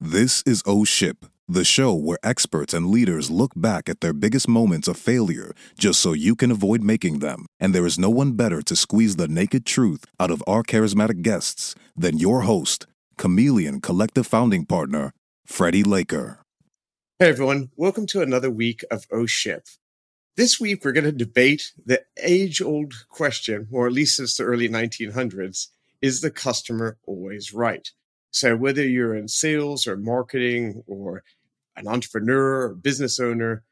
This is O Ship, the show where experts and leaders look back at their biggest moments of failure just so you can avoid making them. And there is no one better to squeeze the naked truth out of our charismatic guests than your host, Chameleon Collective founding partner, Freddie Laker. Hey everyone, welcome to another week of O Ship. This week we're going to debate the age old question, or at least since the early 1900s is the customer always right? So whether you're in sales or marketing or an entrepreneur or business owner,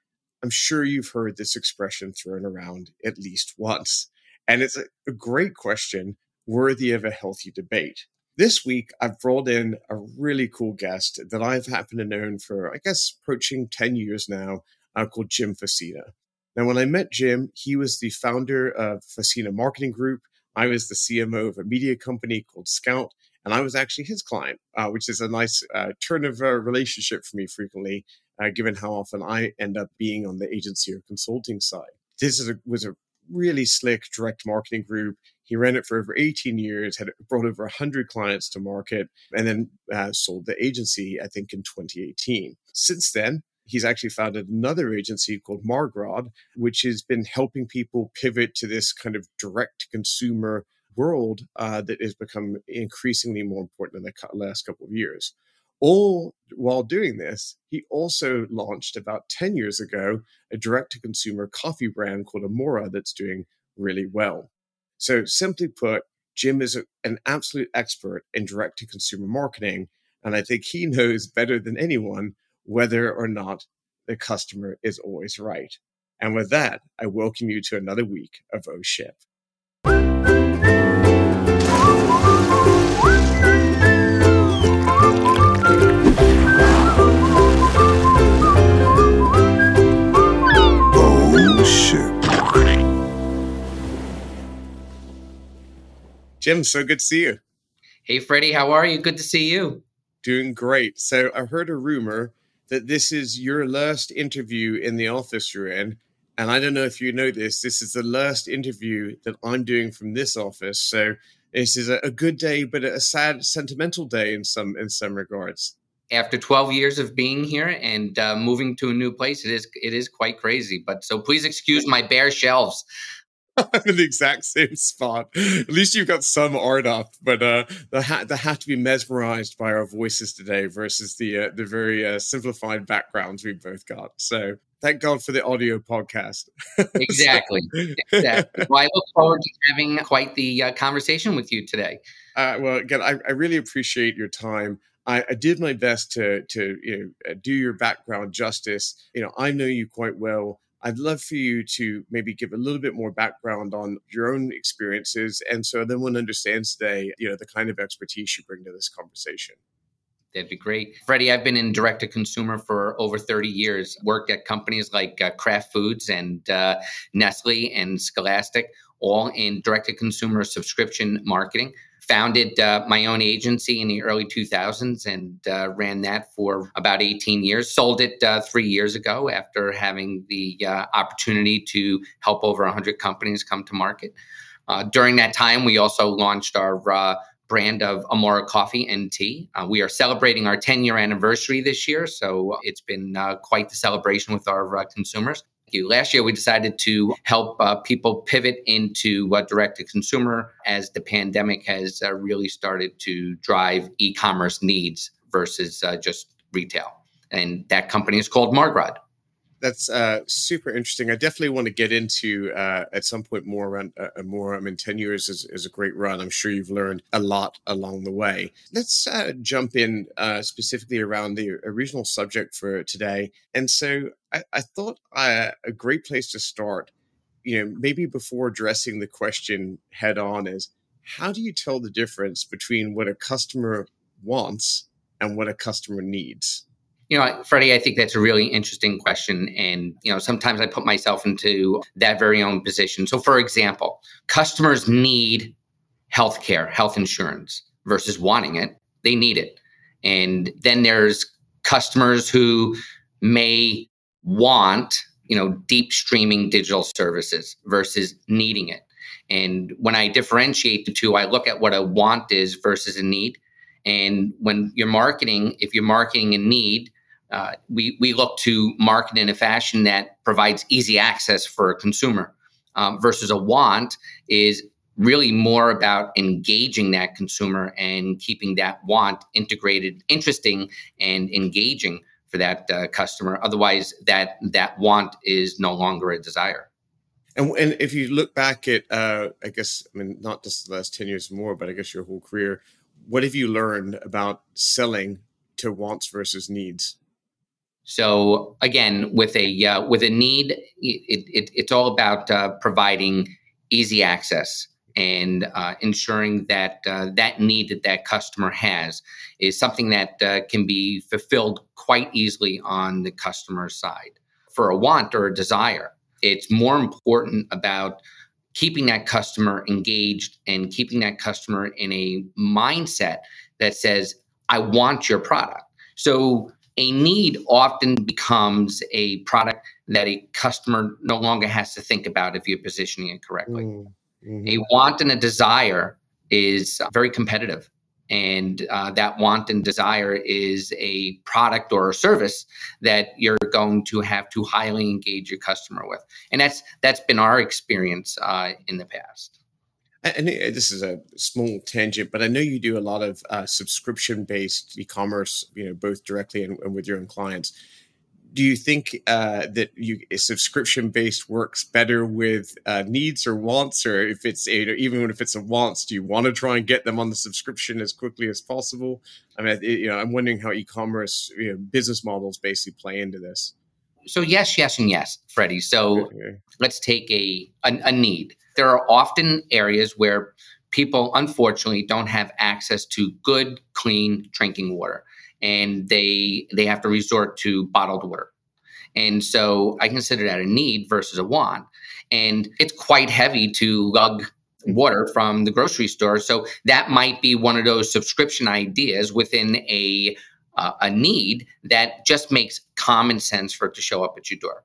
I'm sure you've heard this expression thrown around at least once. And it's a, great question worthy of a healthy debate. This week, I've brought in a really cool guest that I've happened to know for, I guess, approaching 10 years now, uh, called Jim Facina. Now, when I met Jim, he was the founder of Facina Marketing Group. I was the CMO of a media company called Scout, and I was actually his client, uh, which is a nice uh, turn of a relationship for me frequently, uh, given how often I end up being on the agency or consulting side. This a, was a really slick direct marketing group. He ran it for over 18 years, had brought over 100 clients to market, and then uh, sold the agency, I think, in 2018. Since then, he's actually founded another agency called Margrod, which has been helping people pivot to this kind of direct consumer world uh, that has become increasingly more important in the last couple of years. All while doing this, he also launched about 10 years ago a direct to consumer coffee brand called Amora that's doing really well. So, simply put, Jim is a, an absolute expert in direct to consumer marketing. And I think he knows better than anyone whether or not the customer is always right. And with that, I welcome you to another week of O Ship. Oh, Jim, so good to see you. Hey, Freddie, how are you? Good to see you. Doing great. So, I heard a rumor that this is your last interview in the office you're in. And I don't know if you know this, this is the last interview that I'm doing from this office. So, this is a, good day, but a sad, sentimental day in some in some regards. After 12 years of being here and uh, moving to a new place, it is it is quite crazy. But so please excuse my bare shelves. I'm in the exact same spot. At least you've got some art up, but uh, they, ha- they have to be mesmerized by our voices today versus the uh, the very uh, simplified backgrounds we both got. So thank God for the audio podcast. exactly. exactly. Well, I look forward to having quite the uh, conversation with you today. Uh, well, again, I, I, really appreciate your time. I, I, did my best to to you know, do your background justice. You know, I know you quite well. I'd love for you to maybe give a little bit more background on your own experiences, and so then one understands today, you know, the kind of expertise you bring to this conversation. That'd be great. Freddie, I've been in direct to consumer for over 30 years, worked at companies like uh, Kraft Foods and uh, Nestle and Scholastic, all in direct to consumer subscription marketing founded uh, my own agency in the early 2000s and uh, ran that for about 18 years. Sold it uh, three years ago after having the uh, opportunity to help over 100 companies come to market. During that time, we also launched our brand of Amora Coffee and Tea. we are celebrating our 10 year anniversary this year, so it's been quite the celebration with our consumers you. Last year, we decided to help uh, people pivot into uh, direct to consumer as the pandemic has uh, really started to drive e commerce needs versus uh, just retail. And that company is called Margrod that's uh, super interesting. I definitely want to get into uh, at some point more around uh, more. I mean, ten years is, is a great run. I'm sure you've learned a lot along the way. Let's uh, jump in uh, specifically around the original subject for today. And so, I, I thought uh, a great place to start, you know, maybe before addressing the question head on, is how do you tell the difference between what a customer wants and what a customer needs? You know, Freddie, I think that's a really interesting question. And, you know, sometimes I put myself into that very own position. So, for example, customers need health care, health insurance versus wanting it. They need it. And then there's customers who may want, you know, deep streaming digital services versus needing it. And when I differentiate the two, I look at what a want is versus a need. And when you're marketing, if you're marketing a need, uh, we, we look to market in a fashion that provides easy access for a consumer um, versus a want is really more about engaging that consumer and keeping that want integrated, interesting, and engaging for that uh, customer. Otherwise, that that want is no longer a desire. And, and if you look back at, uh, I guess, I mean, not just the last 10 years more, but I guess your whole career, what have you learned about selling to wants versus needs? So again, with a uh, with a need, it, it, it's all about uh, providing easy access and uh, ensuring that uh, that need that that customer has is something that uh, can be fulfilled quite easily on the customer side. For a want or a desire, it's more important about keeping that customer engaged and keeping that customer in a mindset that says, I want your product. So a need often becomes a product that a customer no longer has to think about if you're positioning it correctly. Mm. Mm-hmm. A want and a desire is very competitive. And uh, that want and desire is a product or a service that you're going to have to highly engage your customer with, and that's that's been our experience uh, in the past. And this is a small tangent, but I know you do a lot of uh, subscription-based e-commerce, you know, both directly and, and with your own clients do you think uh, that you subscription based works better with uh, needs or wants, or if it's a, even if it's a wants, do you want to try and get them on the subscription as quickly as possible? I mean, it, you know, I'm wondering how e-commerce you know, business models basically play into this. So yes, yes, and yes, Freddie. So okay. let's take a, a a need. There are often areas where people unfortunately don't have access to good, clean drinking water and they they have to resort to bottled water. And so I consider that a need versus a want. And it's quite heavy to lug water from the grocery store. So that might be one of those subscription ideas within a uh, a need that just makes common sense for it to show up at your door.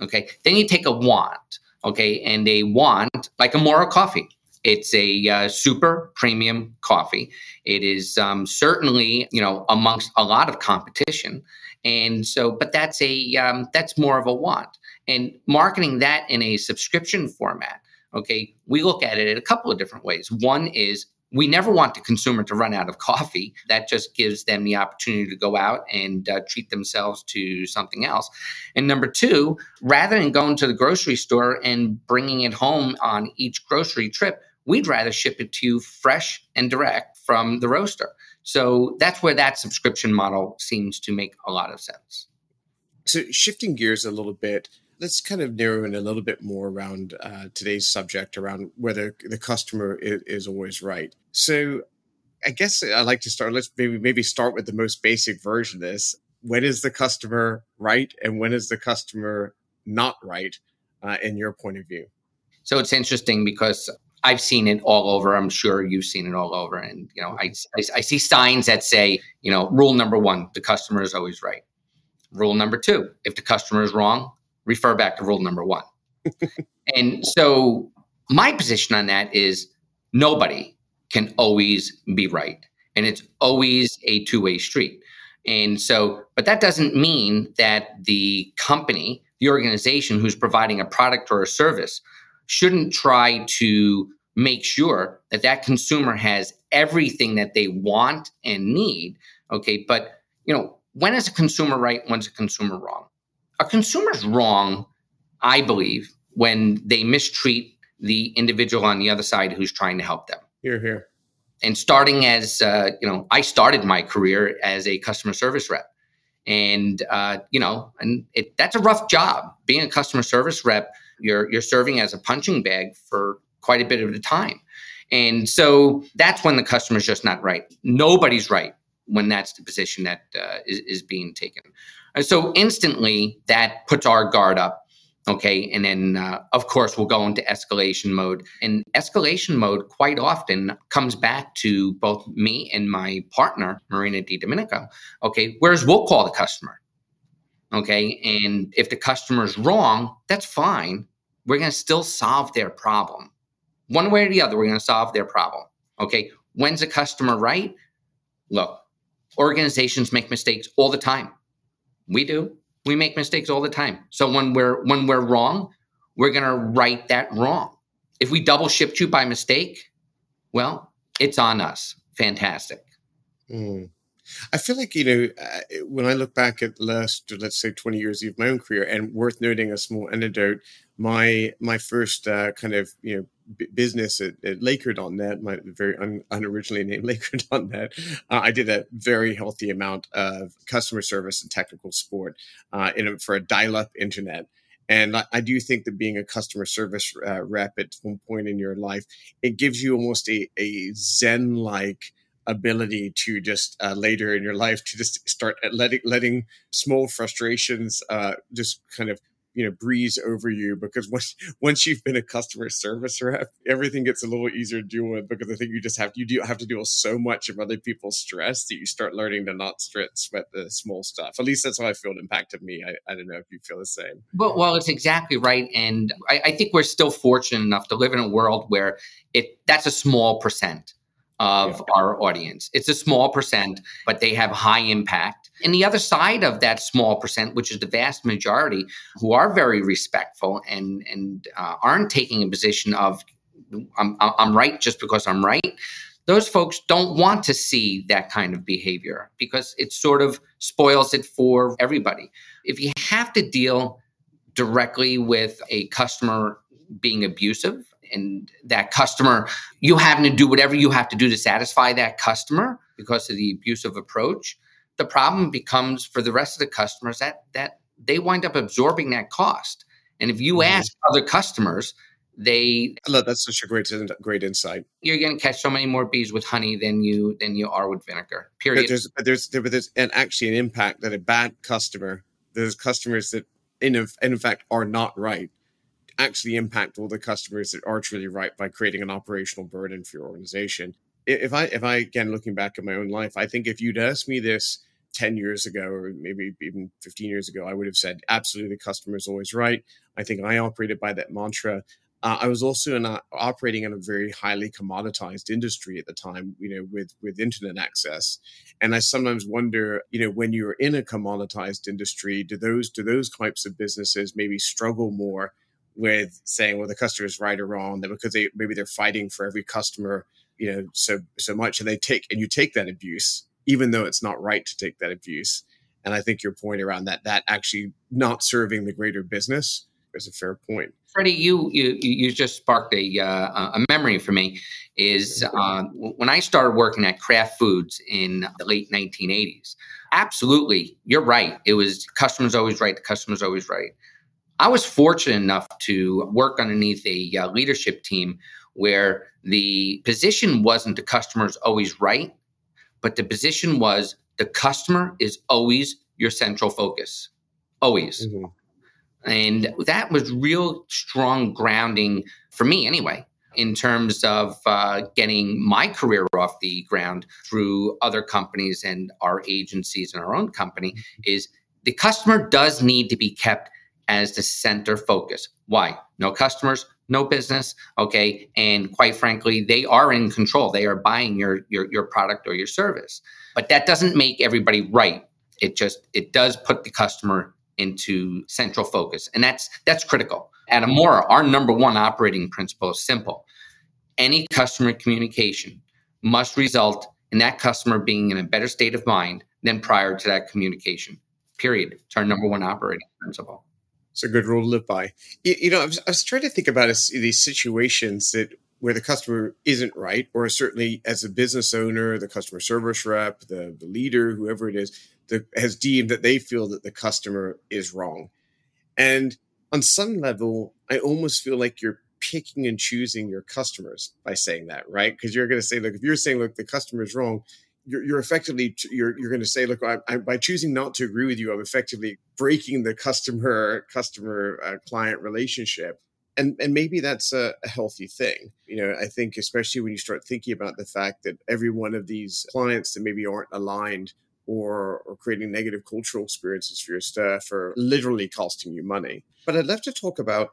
Okay. Then you take a want. Okay. And they want, like Amora coffee. It's a uh, super premium coffee. It is um, certainly, you know, amongst a lot of competition, and so, but that's a um, that's more of a want. And marketing that in a subscription format, okay, we look at it in a couple of different ways. One is we never want the consumer to run out of coffee. That just gives them the opportunity to go out and uh, treat themselves to something else. And number two, rather than going to the grocery store and bringing it home on each grocery trip, we'd rather ship it to you fresh and direct from the roaster. So that's where that subscription model seems to make a lot of sense. So, shifting gears a little bit, let's kind of narrow in a little bit more around uh, today's subject around whether the customer is, is, always right. So, I guess I'd like to start. Let's maybe maybe start with the most basic version of this. When is the customer right, and when is the customer not right, uh, in your point of view? So it's interesting because I've seen it all over. I'm sure you've seen it all over. And, you know, I, I, I, see signs that say, you know, rule number one, the customer is always right. Rule number two, if the customer is wrong, refer back to rule number one. and so my position on that is nobody can always be right. And it's always a two way street. And so, but that doesn't mean that the company, the organization who's providing a product or a service shouldn't try to make sure that that consumer has everything that they want and need. Okay, but you know, when is a consumer right? When's a consumer wrong? A consumer's wrong, I believe, when they mistreat the individual on the other side who's trying to help them. Here, here. And starting as uh, you know, I started my career as a customer service rep, and uh, you know, and it, that's a rough job. Being a customer service rep, you're you're serving as a punching bag for quite a bit of the time. And so that's when the customer's just not right. Nobody's right when that's the position that uh, is, is being taken. So instantly that puts our guard up. Okay. And then, uh, of course, we'll go into escalation mode. And escalation mode quite often comes back to both me and my partner, Marina Di Domenico. Okay. Whereas we'll call the customer. Okay. And if the customer's wrong, that's fine. We're going to still solve their problem one way or the other, we're going to solve their problem. Okay. When's a customer right? look, organizations make mistakes all the time. We do. We make mistakes all the time. So when we're when we're wrong, we're going to right that wrong. If we double shipped you by mistake, well, it's on us. Fantastic. Mm. I feel like you know uh, when I look back at the last, let's say, twenty years of my own career, and worth noting a small anecdote. My my first uh, kind of you know business at, at Laker.net, my very un, unoriginally named Laker.net, uh, I did a very healthy amount of customer service and technical support uh, in a, for a dial-up internet. And I, I, do think that being a customer service uh, rep at one point in your life, it gives you almost a, a Zen like ability to just uh, later in your life to just start letting letting small frustrations uh, just kind of you know breeze over you because once once you've been a customer service rep, everything gets a little easier to deal with because I think you just have you do have to deal with so much of other people's stress that you start learning to not sweat the small stuff. At least that's how I feel it impacted me. I, I don't know if you feel the same. But well, it's exactly right, and I, I think we're still fortunate enough to live in a world where it that's a small percent of yeah. our audience. It's a small percent, but they have high impact. And the other side of that small percent, which is the vast majority, who are very respectful and and uh, aren't taking a position of I'm, I'm right just because I'm right. Those folks don't want to see that kind of behavior because it sort of spoils it for everybody. If you have to deal directly with a customer being abusive and that customer, you having to do whatever you have to do to satisfy that customer because of the abusive approach. The problem becomes for the rest of the customers that that they wind up absorbing that cost. And if you mm-hmm. ask other customers, they that's such a great great insight. You're going to catch so many more bees with honey than you than you are with vinegar. Period. But there's there's there, there's and actually an impact that a bad customer. There's customers that in in fact are not right actually impact all the customers that are truly right by creating an operational burden for your organization. If I, if I again looking back at my own life, I think if you'd asked me this 10 years ago or maybe even 15 years ago, I would have said, absolutely, the customer is always right. I think I operated by that mantra. Uh, I was also in a, operating in a very highly commoditized industry at the time, you know, with with internet access, and I sometimes wonder, you know, when you're in a commoditized industry, do those do those types of businesses maybe struggle more with saying, well, the customer is right or wrong, that because they maybe they're fighting for every customer, you know, so so much, and they take and you take that abuse, even though it's not right to take that abuse. And I think your point around that that actually not serving the greater business is a fair point. Freddie, you you you just sparked a uh, a memory for me. Is uh, when I started working at Kraft Foods in the late 1980s. Absolutely, you're right. It was customers always right. The customer's always right. I was fortunate enough to work underneath a uh, leadership team where the position wasn't the customer's always right, but the position was the customer is always your central focus, always. Mm-hmm. And that was real strong grounding for me, anyway, in terms of uh, getting my career off the ground through other companies and our agencies and our own company. Mm-hmm. Is the customer does need to be kept as the center focus. Why? No customers, no business. Okay. And quite frankly, they are in control. They are buying your, your, your product or your service. But that doesn't make everybody right. It just, it does put the customer into central focus. And that's, that's critical. At Amora, our number one operating principle is simple. Any customer communication must result in that customer being in a better state of mind than prior to that communication. Period. It's our number one operating principle. It's a good rule to live by. You, you know, I was, I was, trying to think about these situations that where the customer isn't right, or certainly as a business owner, the customer service rep, the, the leader, whoever it is, that has deemed that they feel that the customer is wrong. And on some level, I almost feel like you're picking and choosing your customers by saying that, right? Because you're going to say, look, if you're saying, look, the customer is wrong, you're, you're effectively you're you're going to say, look, I, I, by choosing not to agree with you, I'm effectively breaking the customer customer uh, client relationship. And, and maybe that's a, a healthy thing. You know, I think especially when you start thinking about the fact that every one of these clients that maybe aren't aligned or, or creating negative cultural experiences for your staff are literally costing you money. But I'd love to talk about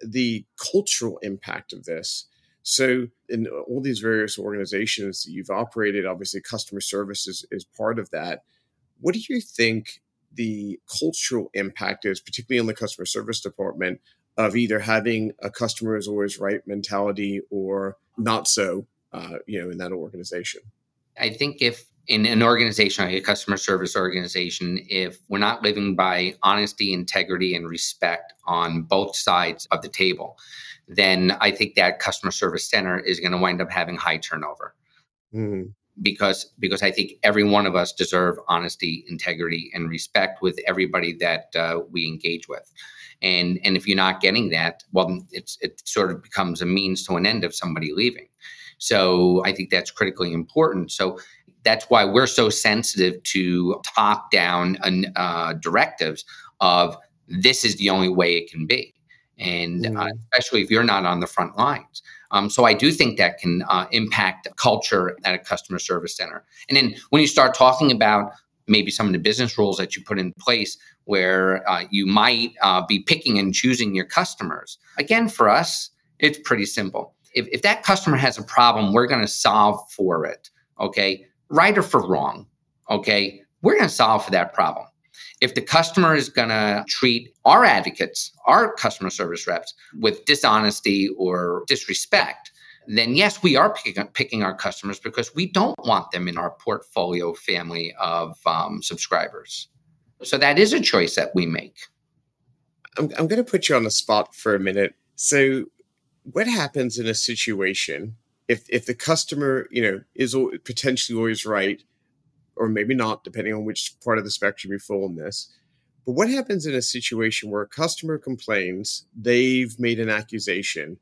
the cultural impact of this So, in all these various organizations that you've operated, obviously customer service is, is part of that. What do you think the cultural impact is, particularly in the customer service department, of either having a customer is always right mentality or not so, uh, you know, in that organization? I think if in an organization like a customer service organization, if we're not living by honesty, integrity, and respect on both sides of the table, then I think that customer service center is going to wind up having high turnover. Mm-hmm. Because because I think every one of us deserve honesty, integrity, and respect with everybody that uh, we engage with, and and if you're not getting that, well, it's it sort of becomes a means to an end of somebody leaving. So I think that's critically important. So that's why we're so sensitive to top down uh, directives of this is the only way it can be. And uh, mm. uh, especially if you're not on the front lines. Um, so I do think that can uh, impact culture at a customer service center. And then when you start talking about maybe some of the business rules that you put in place where uh, you might uh, be picking and choosing your customers, again, for us, it's pretty simple. If, if that customer has a problem, we're going to solve for it. Okay right or for wrong, okay, we're going to solve for that problem. If the customer is going to treat our advocates, our customer service reps, with dishonesty or disrespect, then yes, we are picking, picking our customers because we don't want them in our portfolio family of um, subscribers. So that is a choice that we make. I'm, I'm going to put you on the spot for a minute. So, what happens in a situation if if the customer you know is potentially always right or maybe not depending on which part of the spectrum you fall in this but what happens in a situation where a customer complains they've made an accusation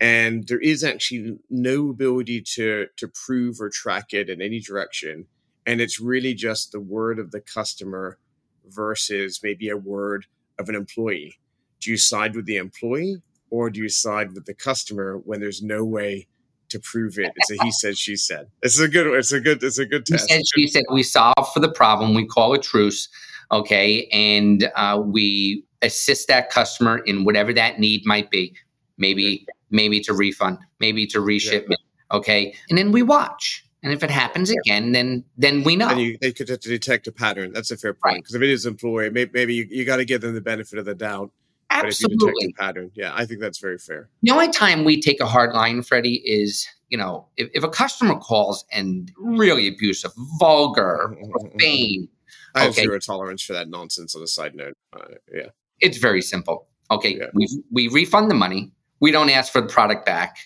and there is actually no ability to to prove or track it in any direction and it's really just the word of the customer versus maybe a word of an employee? Do you side with the employee or do you side with the customer when there's no way to prove it. It's a he said, she said. It's a good. It's a good. It's a good test. He said, she said. We solve for the problem. We call a truce, okay, and uh, we assist that customer in whatever that need might be. Maybe, maybe to refund. Maybe to reshipment. Yeah. Okay, and then we watch. And if it happens again, then then we know. And you, they could detect a pattern. That's a fair point. Because right. if it is employee, maybe, maybe you, you got to give them the benefit of the doubt. Absolutely. pattern. Yeah, I think that's very fair. The only time we take a hard line, Freddie, is, you know, if, if a customer calls and really abusive, vulgar, mm-hmm, mm-hmm, profane. I have okay, zero tolerance for that nonsense on a side note. Uh, yeah. It's very simple. Okay. Yeah. We, we refund the money. We don't ask for the product back.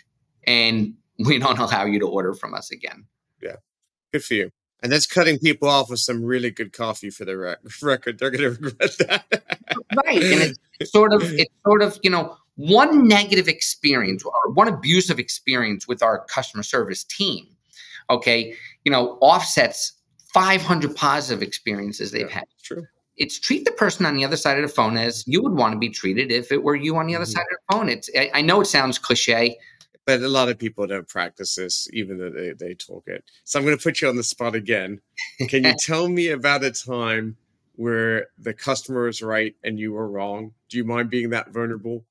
And we don't allow you to order from us again. Yeah. Good for you. And that's cutting people off with some really good coffee for the rec- record. They're going to regret that. right. And it's sort of, it's sort of, you know, one negative experience or one abusive experience with our customer service team, okay, you know, offsets 500 positive experiences they've yeah, had. True. It's treat the person on the other side of the phone as you would want to be treated if it were you on the other mm-hmm. side of the phone. It's I, I know it sounds cliche, but a lot of people don't practice this, even though they, they talk it. So I'm going to put you on the spot again. Can you tell me about a time where the customer is right and you were wrong? Do you mind being that vulnerable?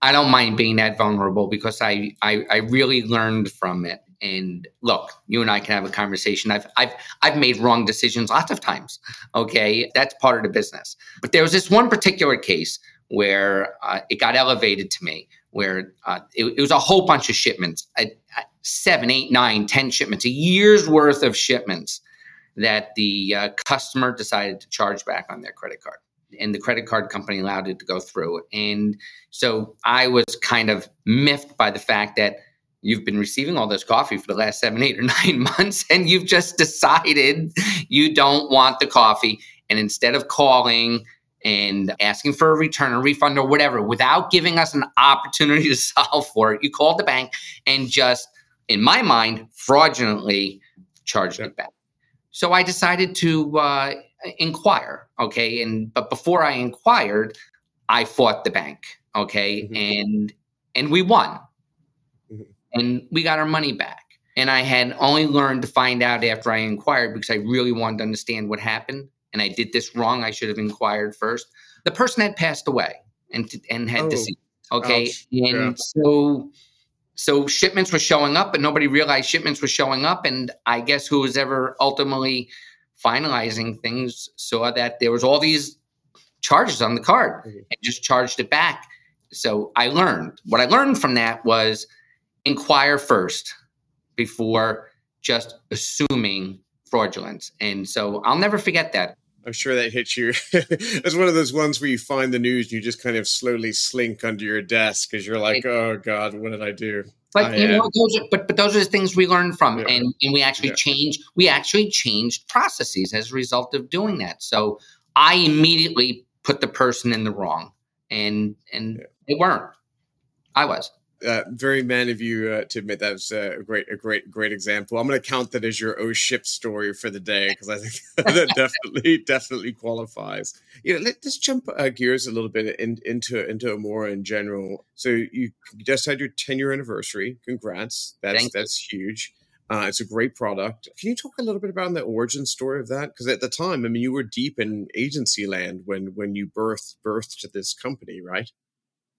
I don't mind being that vulnerable because I, I, I really learned from it. And look, you and I can have a conversation. I've I've I've made wrong decisions lots of times. Okay, that's part of the business. But there was this one particular case where uh, it got elevated to me where uh, it, it, was a whole bunch of shipments, seven, eight, nine, ten shipments, a year's worth of shipments that the uh, customer decided to charge back on their credit card. And the credit card company allowed it to go through. And so I was kind of miffed by the fact that you've been receiving all this coffee for the last seven, eight, or nine months, and you've just decided you don't want the coffee. And instead of calling and asking for a return or refund or whatever without giving us an opportunity to solve for it. You called the bank and just, in my mind, fraudulently charged it back. So I decided to uh, inquire. Okay, and but before I inquired, I fought the bank. Okay, mm-hmm. and and we won, mm-hmm. and we got our money back. And I had only learned to find out after I inquired because I really wanted to understand what happened and I did this wrong. I should have inquired first. The person had passed away and and had oh, deceased. Okay, ouch. and yeah. so so shipments were showing up, but nobody realized shipments were showing up. And I guess who was ever ultimately finalizing things saw that there was all these charges on the card mm-hmm. and just charged it back. So I learned what I learned from that was inquire first before just assuming fraudulence. And so I'll never forget that. I'm sure that hits you. it's one of those ones where you find the news and you just kind of slowly slink under your desk because you're like, oh God, what did I do? But I you know, those are, but but those are the things we learn from, yeah. and and we actually yeah. change. We actually changed processes as a result of doing that. So I immediately put the person in the wrong, and and yeah. they weren't. I was uh, very man of you uh, to admit that was a great, a great, great example. I'm going to count that as your O ship story for the day because I think that definitely, definitely qualifies. You know, let, us jump uh, gears a little bit in, into into a more in general. So you just had your 10 year anniversary. Congrats! That's Thank that's you. huge. Uh, it's a great product. Can you talk a little bit about the origin story of that? Because at the time, I mean, you were deep in agency land when when you birthed birthed this company, right?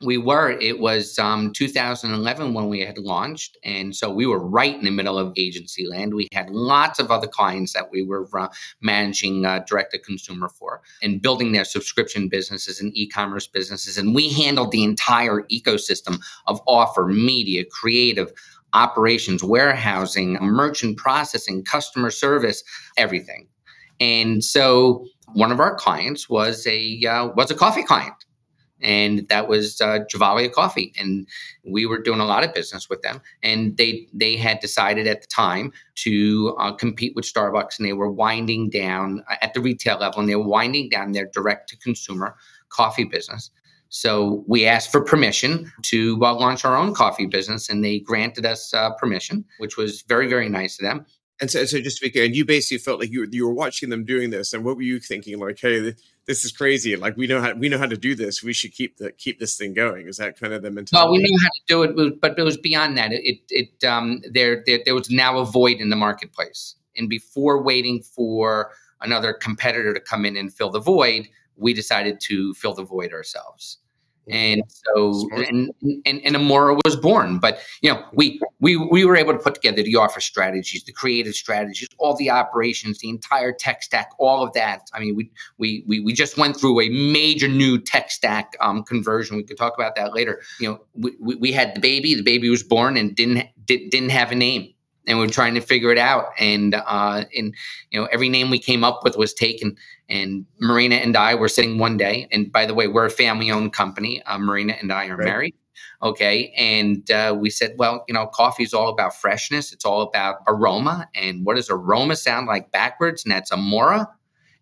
We were. It was um, 2011 when we had launched. And so we were right in the middle of agency land. We had lots of other clients that we were uh, managing uh, direct to consumer for and building their subscription businesses and e commerce businesses. And we handled the entire ecosystem of offer, media, creative, operations, warehousing, merchant processing, customer service, everything. And so one of our clients was a uh, was a coffee client and that was uh, Gevalia Coffee, and we were doing a lot of business with them. And they they had decided at the time to uh, compete with Starbucks, and they were winding down uh, at the retail level, and they were winding down their direct to consumer coffee business. So we asked for permission to uh, launch our own coffee business, and they granted us uh, permission, which was very very nice of them. And so, so just to be clear, and you basically felt like you you were watching them doing this, and what were you thinking? Like, hey, this is crazy. Like we know how we know how to do this. We should keep the keep this thing going. Is that kind of the mentality? Well, we knew how to do it, but it was beyond that. It it um there there, there was now a void in the marketplace, and before waiting for another competitor to come in and fill the void, we decided to fill the void ourselves and so and, and and Amora was born. But you know, we we we were able to put together the offer strategies, the creative strategies, all the operations, the entire tech stack, all of that. I mean, we we we, we just went through a major new tech stack um, conversion. We could talk about that later. You know, we, we, we had the baby. The baby was born and didn't did, didn't have a name and we're trying to figure it out. And uh, and you know, every name we came up with was taken. And Marina and I were sitting one day, and by the way, we're a family-owned company. Uh, Marina and I are right. married. Okay, and uh, we said, well, you know, coffee is all about freshness. It's all about aroma, and what does aroma sound like backwards? And that's amora.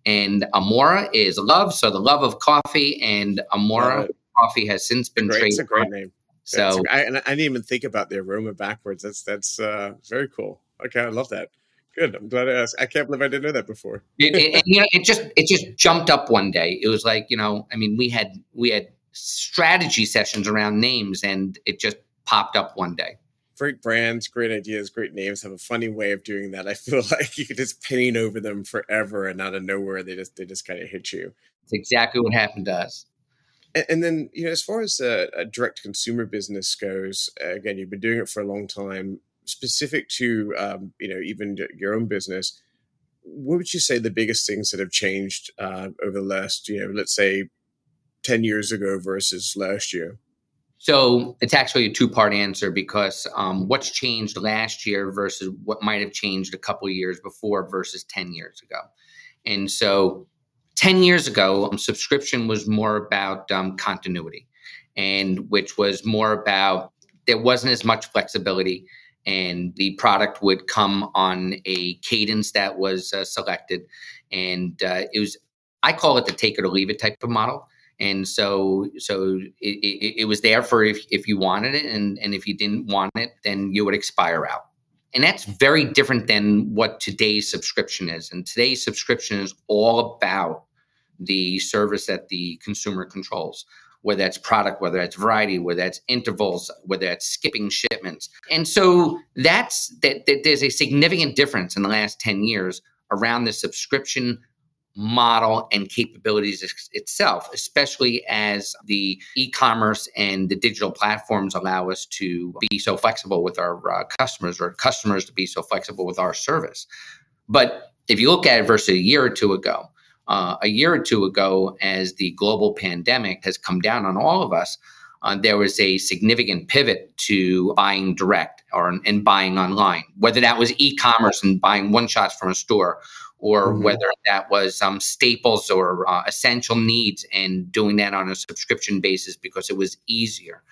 And amora is love, so the love of coffee, and amora coffee has since been great, trademarked. It's a great name. So I, I, didn't even think about the aroma backwards. That's that's uh, very cool. Okay, I love that. Good. I'm glad I asked. I can't believe I didn't know that before. it, it, you know, it just it just jumped up one day. It was like you know, I mean, we had we had strategy sessions around names, and it just popped up one day. Great brands, great ideas, great names have a funny way of doing that. I feel like you could just paint over them forever, and out of nowhere, they just they just kind of hit you. It's exactly what happened to us. And, and then, you know, as far as a, a direct consumer business goes, again, you've been doing it for a long time. Specific to, um, you know, even your own business, what would you say the biggest things that have changed uh, over the last, you know, let's say, ten years ago versus last year? So it's actually a two part answer because um, what's changed last year versus what might have changed a couple years before versus 10 years ago. And so 10 years ago, um, subscription was more about um, continuity, and which was more about there wasn't as much flexibility, and the product would come on a cadence that was uh, selected. And uh, it was, I call it the take it or leave it type of model. And so, so it, it, it was there for if, if you wanted it, and, and if you didn't want it, then you would expire out. And that's very different than what today's subscription is. And today's subscription is all about the service that the consumer controls, whether that's product, whether that's variety, whether that's intervals, whether that's skipping shipments. And so that's that, that there's a significant difference in the last 10 years around the subscription model and capabilities itself, especially as the e commerce and the digital platforms allow us to be so flexible with our uh, customers or customers to be so flexible with our service. But if you look at it versus a year or two ago, uh, a year or two ago, as the global pandemic has come down on all of us, uh, there was a significant pivot to buying direct or and buying online, whether that was e-commerce and buying one shots from a store, or mm-hmm. whether that was um, staples or uh, essential needs and doing that on a subscription basis because it was easier.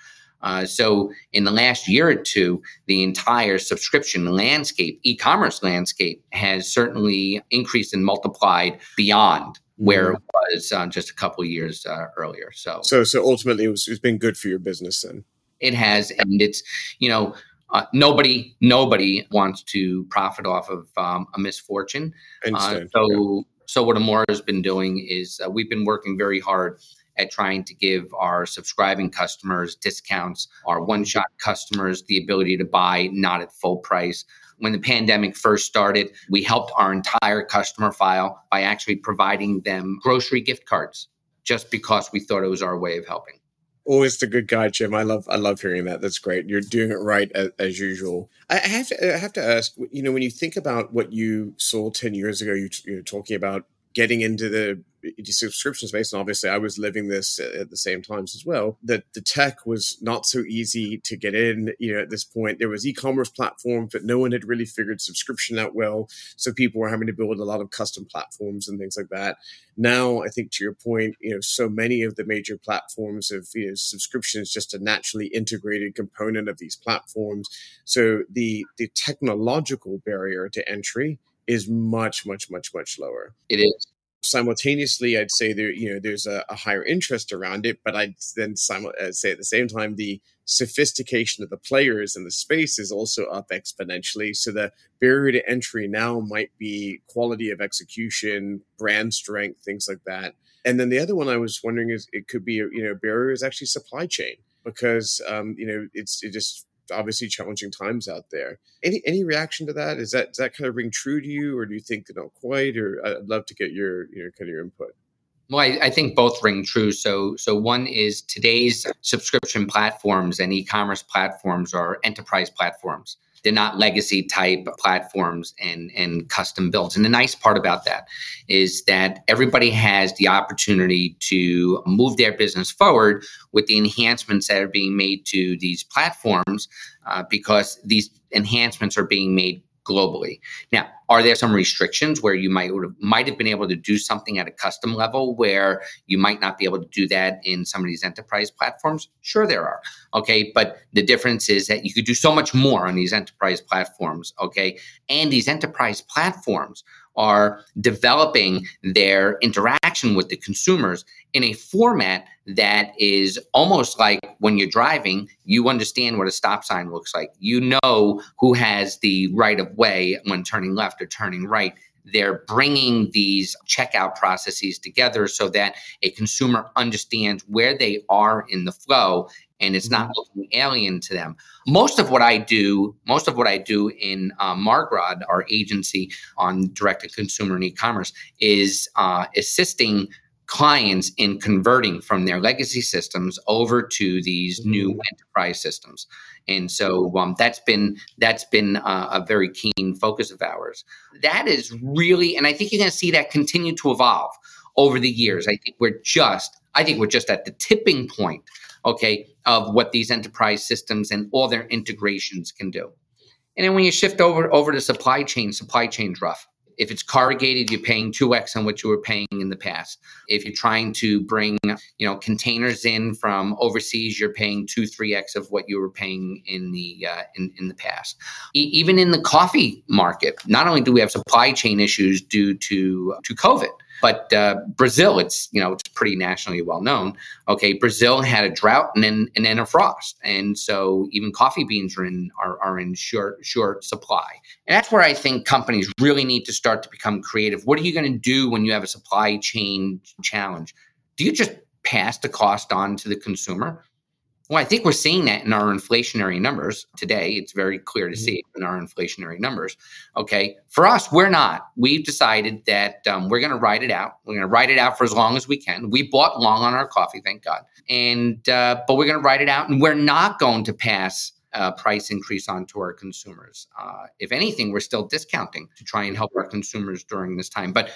Uh, so, in the last year or two, the entire subscription landscape, e commerce landscape, has certainly increased and multiplied beyond where it was uh, just a couple years uh, earlier. So, so, so ultimately, it was, it's been good for your business then. It has, and it's you know. Uh, nobody, nobody wants to profit off of um, a misfortune. Uh, so, yeah. so what Amora has been doing is uh, we've been working very hard at trying to give our subscribing customers discounts, our one shot customers the ability to buy not at full price. When the pandemic first started, we helped our entire customer file by actually providing them grocery gift cards just because we thought it was our way of helping always the good guy, Jim. I love I love hearing that. That's great. You're doing it right as, as, usual. I have to I have to ask. You know, when you think about what you saw ten years ago, you, you're talking about getting into the subscription space, and obviously I was living this at the same times as well. That the tech was not so easy to get in. You know, at this point, there was e-commerce platforms, but no one had really figured subscription out well. So people were having to build a lot of custom platforms and things like that. Now, I think to your point, you know, so many of the major platforms of you know, subscription is just a naturally integrated component of these platforms. So the the technological barrier to entry is much, much, much, much lower. It is. Simultaneously i'd say there you know there's a, a higher interest around it but i'd then simu- uh, say at the same time the sophistication of the players and the space is also up exponentially. So the barrier to entry now might be quality of execution brand strength things like that. And then the other one i was wondering is it could be you know barrier is actually supply chain because um, you know it's it just obviously challenging times out there. Any any reaction to that? Is that does that kind of ring true to you, or do you think not quite? Or uh, I'd love to get your your kind of your input. Well, I, I, think both ring true. So, so one is today's subscription platforms and e-commerce platforms are enterprise platforms. They're not legacy type platforms and, and custom builds. And the nice part about that is that everybody has the opportunity to move their business forward with the enhancements that are being made to these platforms uh, because these enhancements are being made globally. Now, are there some restrictions where you might might have been able to do something at a custom level where you might not be able to do that in some of these enterprise platforms? Sure, there are. Okay, but the difference is that you could do so much more on these enterprise platforms. Okay, and these enterprise platforms are developing their interaction with the consumers in a format that is almost like when you're driving, you understand what a stop sign looks like. You know who has the right of way when turning left or turning right. They're bringing these checkout processes together so that a consumer understands where they are in the flow and it's not mm-hmm. looking alien to them. Most of what I do, most of what I do in uh, Margrod, our agency on direct to consumer and e-commerce, is uh, assisting clients in converting from their legacy systems over to these new mm-hmm. enterprise systems and so um, that's been that's been uh, a very keen focus of ours that is really and i think you're going to see that continue to evolve over the years i think we're just i think we're just at the tipping point okay, of what these enterprise systems and all their integrations can do. And then when you shift over over to supply chain, supply chain's rough. If it's corrugated, you're paying 2x on what you were paying in the past. If you're trying to bring, you know, containers in from overseas, you're paying 2 3x of what you were paying in the uh, in, in the past. E- even in the coffee market, not only do we have supply chain issues due to to COVID, but uh, Brazil, it's you know it's pretty nationally well known. Okay, Brazil had a drought and then and then a frost, and so even coffee beans are in are, are in short short supply. And that's where I think companies really need to start to become creative. What are you going to do when you have a supply chain challenge? Do you just pass the cost on to the consumer? Well, I think we're seeing that in our inflationary numbers today. It's very clear to mm-hmm. see in our inflationary numbers. Okay. For us, we're not. We've decided that um, we're going to ride it out. We're going to ride it out for as long as we can. We bought long on our coffee, thank God. And, uh, but we're going to ride it out and we're not going to pass a price increase onto our consumers. Uh, if anything, we're still discounting to try and help our consumers during this time. But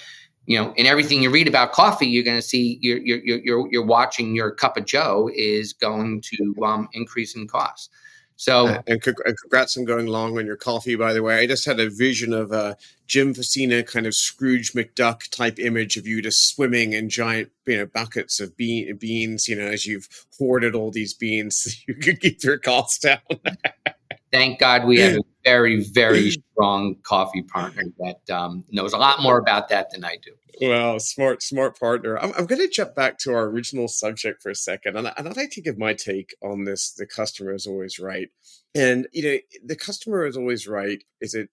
you know, in everything you read about coffee, you're going to see you're you're you're you're watching your cup of Joe is going to um, increase in cost. So and, congrats on going long on your coffee. By the way, I just had a vision of a Jim Facina kind of Scrooge McDuck type image of you just swimming in giant you know buckets of bean, beans. You know, as you've hoarded all these beans, so you could keep your costs down. Thank God we have a very very strong coffee partner that um, knows a lot more about that than I do. Well, smart, smart partner. I'm, I'm going to jump back to our original subject for a second, and, I, and I'd like to give my take on this. The customer is always right, and you know, the customer is always right is a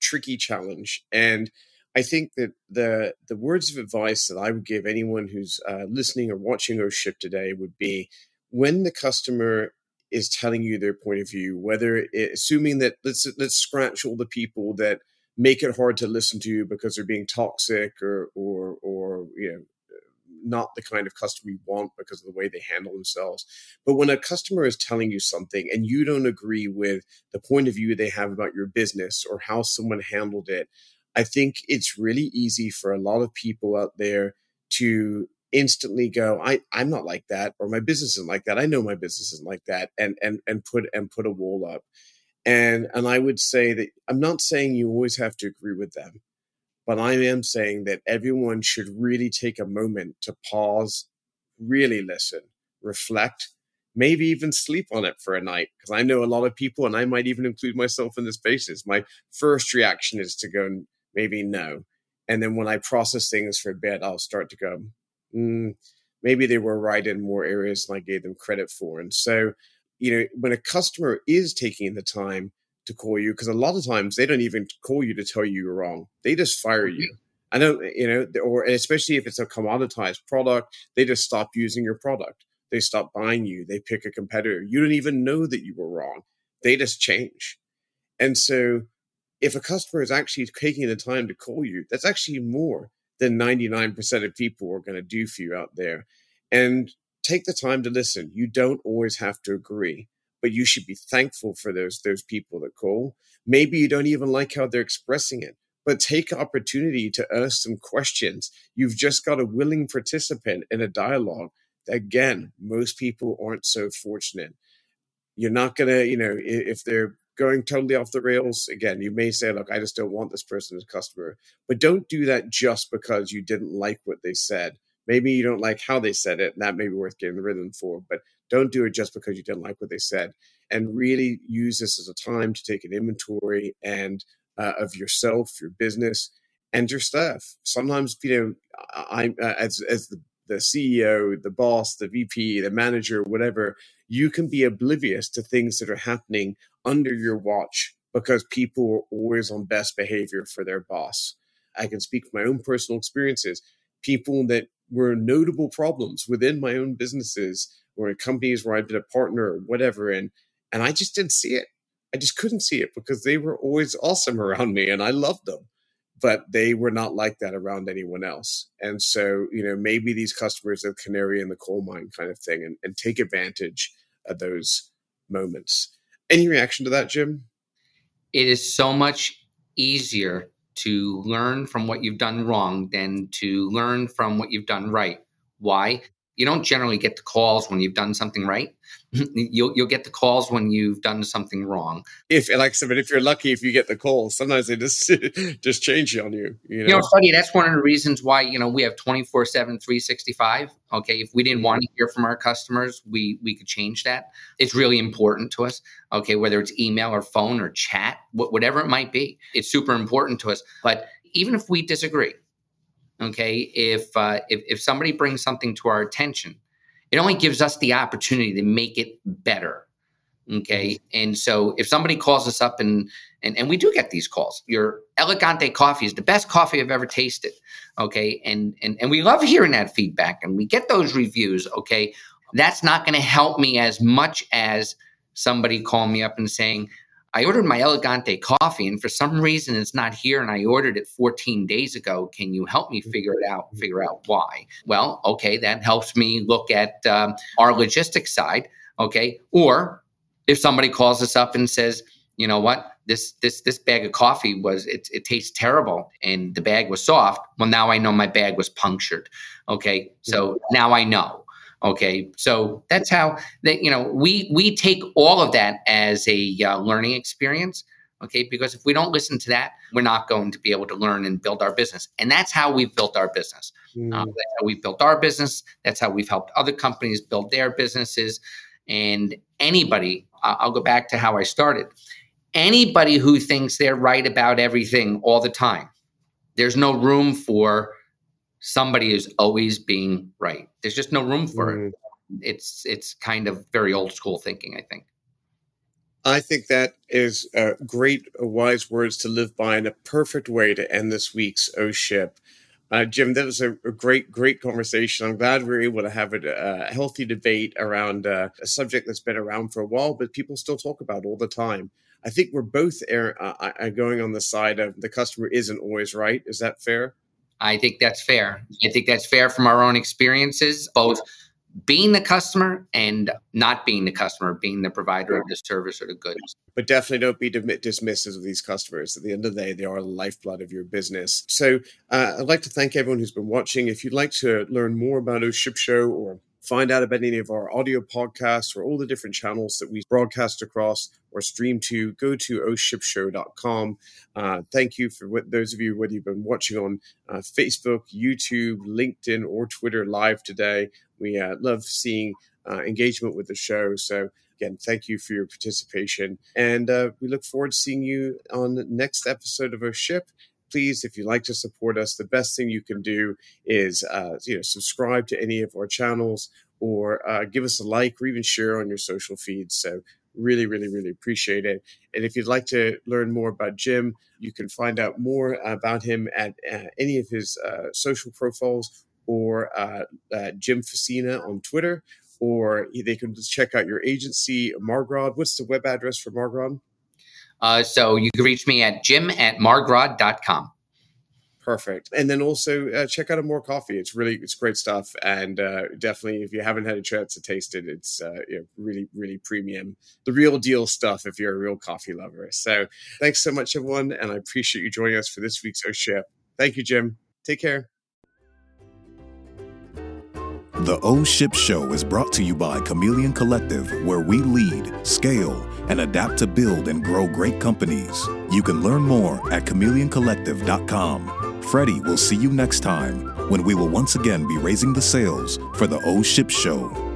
tricky challenge, and I think that the the words of advice that I would give anyone who's uh, listening or watching or ship today would be when the customer is telling you their point of view, whether it, assuming that let's let's scratch all the people that make it hard to listen to you because they're being toxic or or or you know not the kind of customer you want because of the way they handle themselves. But when a customer is telling you something and you don't agree with the point of view they have about your business or how someone handled it, I think it's really easy for a lot of people out there to instantly go, I, I'm not like that, or my business isn't like that. I know my business isn't like that, and and and put and put a wall up. And and I would say that I'm not saying you always have to agree with them, but I am saying that everyone should really take a moment to pause, really listen, reflect, maybe even sleep on it for a night. Because I know a lot of people, and I might even include myself in this basis. My first reaction is to go maybe no. And then when I process things for a bit, I'll start to go, mm, maybe they were right in more areas than I gave them credit for. And so you know, when a customer is taking the time to call you, because a lot of times they don't even call you to tell you you're wrong, they just fire you. I don't, you know, or especially if it's a commoditized product, they just stop using your product. They stop buying you. They pick a competitor. You don't even know that you were wrong. They just change. And so if a customer is actually taking the time to call you, that's actually more than 99% of people are going to do for you out there. And take the time to listen. You don't always have to agree, but you should be thankful for those those people that call. Maybe you don't even like how they're expressing it, but take opportunity to ask some questions. You've just got a willing participant in a dialogue. Again, most people aren't so fortunate. You're not gonna, you know, if they're going totally off the rails, again, you may say, look, I just don't want this person as a customer. But don't do that just because you didn't like what they said Maybe you don't like how they said it, and that may be worth getting the rhythm for, but don't do it just because you didn't like what they said. And really use this as a time to take an inventory and uh, of yourself, your business, and your staff. Sometimes, you know, I uh, as as the the CEO, the boss, the VP, the manager, whatever, you can be oblivious to things that are happening under your watch because people are always on best behavior for their boss. I can speak from my own personal experiences. People that were notable problems within my own businesses or in companies where I'd been a partner or whatever. And and I just didn't see it. I just couldn't see it because they were always awesome around me and I loved them. But they were not like that around anyone else. And so, you know, maybe these customers are canary in the coal mine kind of thing and, and take advantage of those moments. Any reaction to that, Jim? It is so much easier to learn from what you've done wrong than to learn from what you've done right. Why? You don't generally get the calls when you've done something right. you'll you'll get the calls when you've done something wrong. If like I said, but if you're lucky, if you get the calls, sometimes they just just change on you. You know, you know funny. That's one of the reasons why you know we have 24 7 365 okay if we didn't mm-hmm. want to hear from our customers we we could change that it's really important to us okay whether it's email or phone or chat whatever it might be it's super important to us but even if we disagree okay if uh, if, if somebody brings something to our attention it only gives us the opportunity to make it better. Okay. And so if somebody calls us up and, and, and we do get these calls, your Elegante coffee is the best coffee I've ever tasted. Okay. And, and, and we love hearing that feedback and we get those reviews. Okay. That's not going to help me as much as somebody calling me up and saying, I ordered my Elegante coffee and for some reason it's not here and I ordered it 14 days ago. Can you help me figure it out? Figure out why? Well, okay, that helps me look at um, our logistics side. Okay. Or if somebody calls us up and says, you know what, this this this bag of coffee was it, it tastes terrible and the bag was soft. Well, now I know my bag was punctured. Okay. So now I know. Okay, so that's how that you know we we take all of that as a uh, learning experience. Okay, because if we don't listen to that, we're not going to be able to learn and build our business. And that's how we've built our business. Mm. Um, that's how we've built our business. That's how we've helped other companies build their businesses. And anybody, I'll go back to how I started. Anybody who thinks they're right about everything all the time, there's no room for somebody is always being right. There's just no room for mm. it. It's it's kind of very old school thinking, I think. I think that is uh, great, uh, wise words to live by and a perfect way to end this week's O Ship. Uh, Jim, that was a, a, great, great conversation. I'm glad we are able to have a, a healthy debate around uh, a subject that's been around for a while, but people still talk about all the time. I think we're both uh, going on the side of the customer isn't always right. Is that fair? I think that's fair. I think that's fair from our own experiences, both being the customer and not being the customer, being the provider of the service or the goods. But definitely don't be dismissive of these customers. At the end of the day, they are the lifeblood of your business. So uh, I'd like to thank everyone who's been watching. If you'd like to learn more about O Ship Show or find out about any of our audio podcasts or all the different channels that we broadcast across or stream to, go to oshipshow.com. Uh, thank you for what, those of you, whether you've been watching on uh, Facebook, YouTube, LinkedIn, or Twitter live today. We uh, love seeing uh, engagement with the show. So, again, thank you for your participation. And uh, we look forward to seeing you on the next episode of O Ship please, if you'd like to support us, the best thing you can do is uh, you know subscribe to any of our channels or uh, give us a like or even share on your social feeds. So really, really, really appreciate it. And if you'd like to learn more about Jim, you can find out more about him at uh, any of his uh, social profiles or uh, Jim Facina on Twitter. Or they can check out your agency, Margrod. What's the web address for Margrod? Uh, so you can reach me at jim at margrod.com. Perfect. And then also uh, check out Amora Coffee. It's really it's great stuff, and uh, definitely if you haven't had a chance to taste it, it's uh, you know, really really premium, the real deal stuff. If you're a real coffee lover. So thanks so much, everyone, and I appreciate you joining us for this week's O Ship. Thank you, Jim. Take care. The O Ship Show is brought to you by Chameleon Collective, where we lead, scale and adapt to build and grow great companies. You can learn more at chameleoncollective.com. Freddie will see you next time when we will once again be raising the sails for the O Ship Show.